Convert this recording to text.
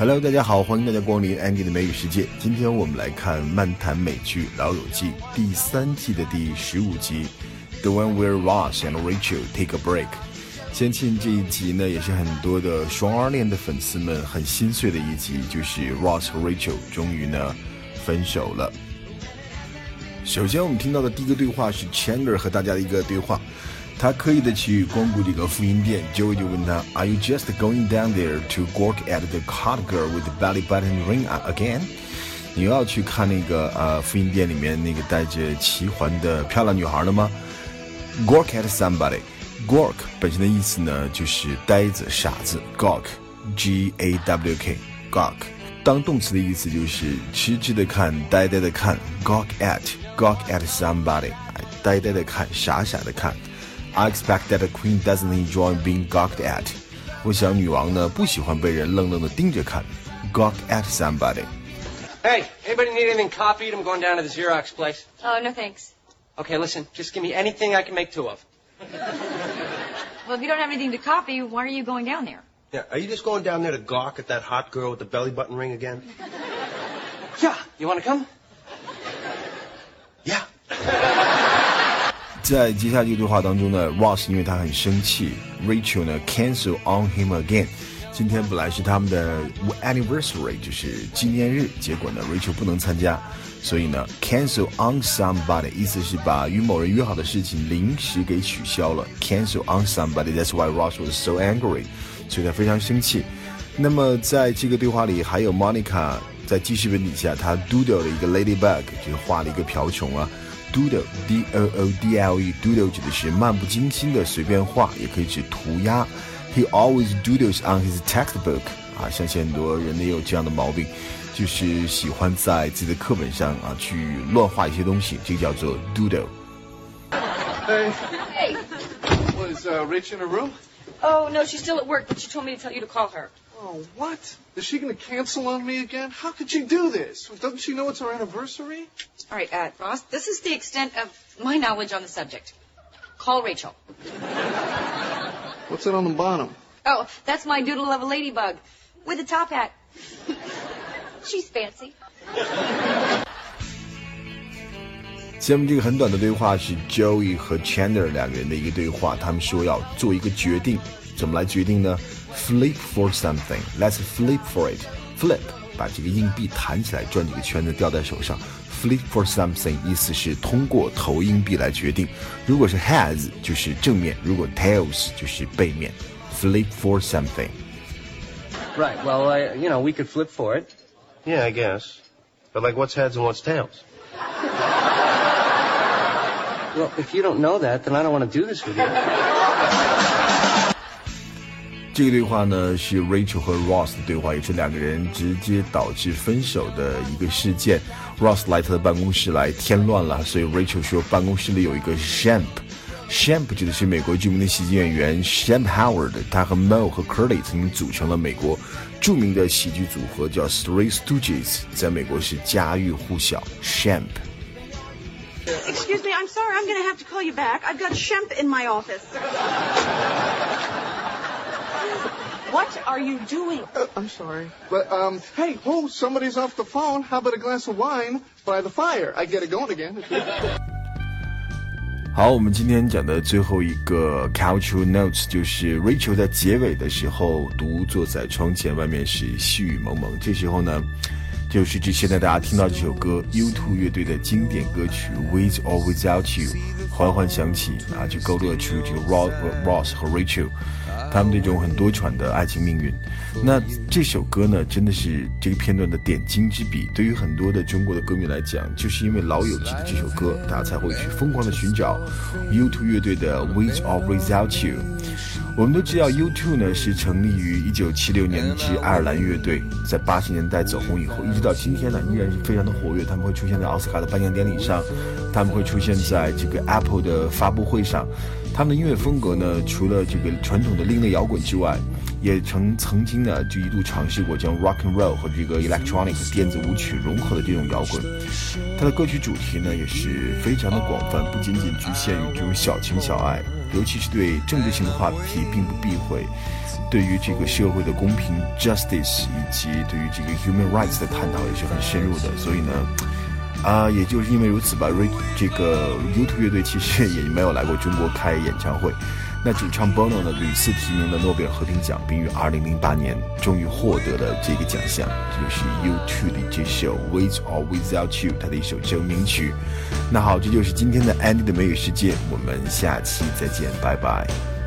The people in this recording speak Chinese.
Hello，大家好，欢迎大家光临 Andy 的美语世界。今天我们来看漫谈美剧《老友记》第三季的第十五集，The one where Ross and Rachel take a break。相信这一集呢，也是很多的双儿恋的粉丝们很心碎的一集，就是 Ross 和 Rachel 终于呢分手了。首先，我们听到的第一个对话是 Chandler 和大家的一个对话。他刻意的去光顾这个复印店，Joey 就问他：“Are you just going down there to gawk at the card girl with the belly button ring again？” 你又要去看那个呃复印店里面那个带着奇环的漂亮女孩了吗？Gawk at somebody，gawk 本身的意思呢就是呆子、傻子，gawk，G A W K，gawk 当动词的意思就是痴痴的看、呆呆的看，gawk at，gawk at somebody，呆呆的看、傻傻的看。I expect that the queen doesn't enjoy being gawked at。我想女王呢不喜欢被人愣愣的盯着看，gawk at somebody。Hey, anybody need anything copied? I'm going down to the Xerox place. Oh, no thanks. Okay, listen, just give me anything I can make two of. Well, if you don't have anything to copy, why are you going down there? Yeah, are you just going down there to gawk at that hot girl with the belly button ring again? Yeah, you want to come? 在接下来这个对话当中呢，Ross 因为他很生气，Rachel 呢 cancel on him again。今天本来是他们的 anniversary，就是纪念日，结果呢 Rachel 不能参加，所以呢 cancel on somebody，意思是把与某人约好的事情临时给取消了。cancel on somebody，that's why Ross was so angry，所以他非常生气。那么在这个对话里，还有 Monica 在记事本底下，他 doodle 了一个 ladybug，就是画了一个瓢虫啊。Doodle, D O O D L E, doodle 指的是漫不经心的随便画，也可以指涂鸦。He always doodles on his textbook 啊，相信很多人也有这样的毛病，就是喜欢在自己的课本上啊去乱画一些东西，这个叫做 doodle。Hey, Hey. was uh, Rich in her room? Oh, no, she's still at work, but she told me to tell you to call her. Oh, what? Is she going to cancel on me again? How could she do this? Doesn't she know it's our anniversary? All right, uh, Ross, this is the extent of my knowledge on the subject. Call Rachel. What's it on the bottom? Oh, that's my doodle of a ladybug with a top hat. She's fancy. 下面这个很短的对话是 Joey 和 Chandler 两个人的一个对话，他们说要做一个决定，怎么来决定呢 ？Flip for something. Let's flip for it. Flip，把这个硬币弹起来，转几个圈子，吊在手上。Flip for something 意思是通过投硬币来决定。如果是 heads 就是正面，如果 tails 就是背面。Flip for something. Right, well, I, you know, we could flip for it. Yeah, I guess. But like, what's heads and what's tails? Well, if you don't know that, then I don't want to do this with you. 这个对话呢是 Rachel 和 Ross 的对话，也是两个人直接导致分手的一个事件。Ross 来他的办公室来添乱了，所以 Rachel 说办公室里有一个 Shamp。Shamp 指的是美国着名的喜剧演员 Shamp Howard，他和 Moe 和 Curly 曾经组成了美国着名的喜剧组合叫 Three Stooges，在美国是家喻户晓。Shamp。 Excuse me, I'm sorry. I'm going to have to call you back. I've got Shemp in my office. What are you doing? Uh, I'm sorry. But, um, hey, oh, somebody's off the phone. How about a glass of wine by the fire? I get it going again. 好，我们今天讲的最后一个 cultural notes 就是 Rachel 在结尾的时候独坐在窗前，外面是细雨蒙蒙。这时候呢，就是这现在大家听到这首歌 U2 乐队的经典歌曲 With or Without You 缓缓响起啊，就勾勒出这个 Ross Ross 和 Rachel 他们那种很多舛的爱情命运。那这首歌呢，真的是这个片段的点睛之笔。对于很多的中国的歌迷来讲，就是因为《老友记》的这首歌，大家才会去疯狂的寻找 U2 乐队的 With of Without You。我们都知道 U2 呢是成立于1976年一支爱尔兰乐队，在80年代走红以后，一直到今天呢依然是非常的活跃。他们会出现在奥斯卡的颁奖典礼上，他们会出现在这个 Apple 的发布会上。他们的音乐风格呢，除了这个传统的另类摇滚之外，也曾曾经呢就一度尝试过将 rock and roll 和这个 electronic 电子舞曲融合的这种摇滚。它的歌曲主题呢也是非常的广泛，不仅仅局限于这种小情小爱，尤其是对政治性的话题并不避讳。对于这个社会的公平 justice 以及对于这个 human rights 的探讨也是很深入的。所以呢，啊，也就是因为如此吧这个 YouTube 乐队其实也没有来过中国开演唱会。那主唱 Bono 呢，屡次提名了诺贝尔和平奖，并于2008年终于获得了这个奖项。这就是 You Two》的这首 With or Without You，他的一首成名曲。那好，这就是今天的 Andy 的美语世界，我们下期再见，拜拜。